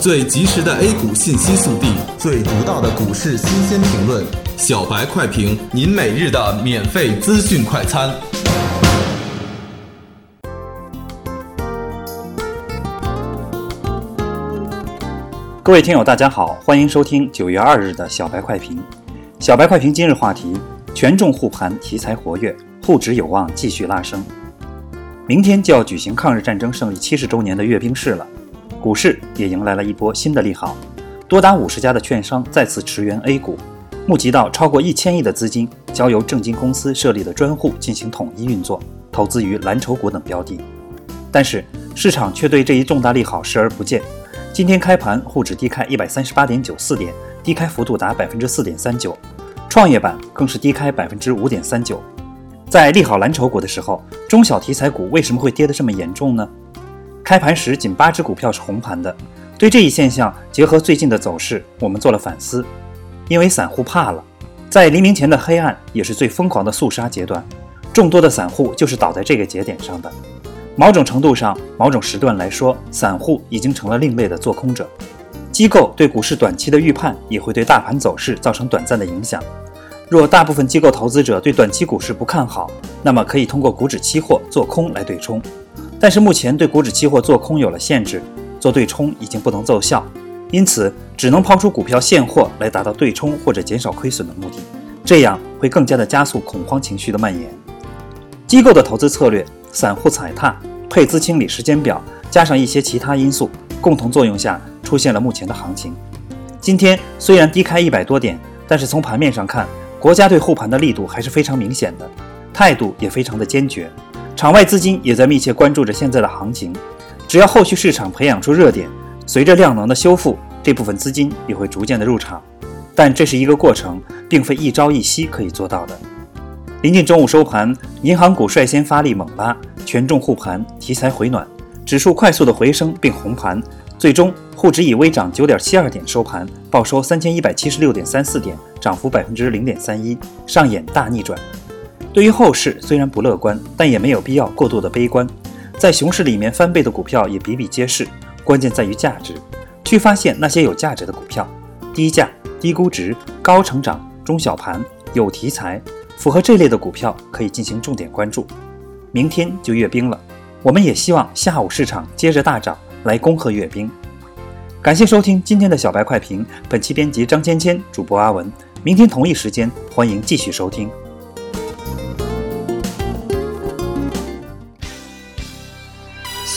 最及时的 A 股信息速递，最独到的股市新鲜评论，小白快评，您每日的免费资讯快餐。各位听友，大家好，欢迎收听九月二日的小白快评。小白快评今日话题：权重护盘题材活跃，沪指有望继续拉升。明天就要举行抗日战争胜利七十周年的阅兵式了。股市也迎来了一波新的利好，多达五十家的券商再次驰援 A 股，募集到超过一千亿的资金，交由证金公司设立的专户进行统一运作，投资于蓝筹股等标的。但是市场却对这一重大利好视而不见。今天开盘，沪指低开一百三十八点九四点，低开幅度达百分之四点三九，创业板更是低开百分之五点三九。在利好蓝筹股的时候，中小题材股为什么会跌得这么严重呢？开盘时仅八只股票是红盘的，对这一现象结合最近的走势，我们做了反思。因为散户怕了，在黎明前的黑暗也是最疯狂的肃杀阶段，众多的散户就是倒在这个节点上的。某种程度上，某种时段来说，散户已经成了另类的做空者。机构对股市短期的预判也会对大盘走势造成短暂的影响。若大部分机构投资者对短期股市不看好，那么可以通过股指期货做空来对冲。但是目前对股指期货做空有了限制，做对冲已经不能奏效，因此只能抛出股票现货来达到对冲或者减少亏损的目的，这样会更加的加速恐慌情绪的蔓延。机构的投资策略、散户踩踏、配资清理时间表，加上一些其他因素共同作用下，出现了目前的行情。今天虽然低开一百多点，但是从盘面上看，国家对护盘的力度还是非常明显的，态度也非常的坚决。场外资金也在密切关注着现在的行情，只要后续市场培养出热点，随着量能的修复，这部分资金也会逐渐的入场。但这是一个过程，并非一朝一夕可以做到的。临近中午收盘，银行股率先发力猛拉，权重护盘，题材回暖，指数快速的回升并红盘，最终沪指以微涨九点七二点收盘，报收三千一百七十六点三四点，涨幅百分之零点三一，上演大逆转。对于后市虽然不乐观，但也没有必要过度的悲观。在熊市里面翻倍的股票也比比皆是，关键在于价值，去发现那些有价值的股票，低价、低估值、高成长、中小盘、有题材，符合这类的股票可以进行重点关注。明天就阅兵了，我们也希望下午市场接着大涨来恭贺阅兵。感谢收听今天的小白快评，本期编辑张芊芊，主播阿文。明天同一时间欢迎继续收听。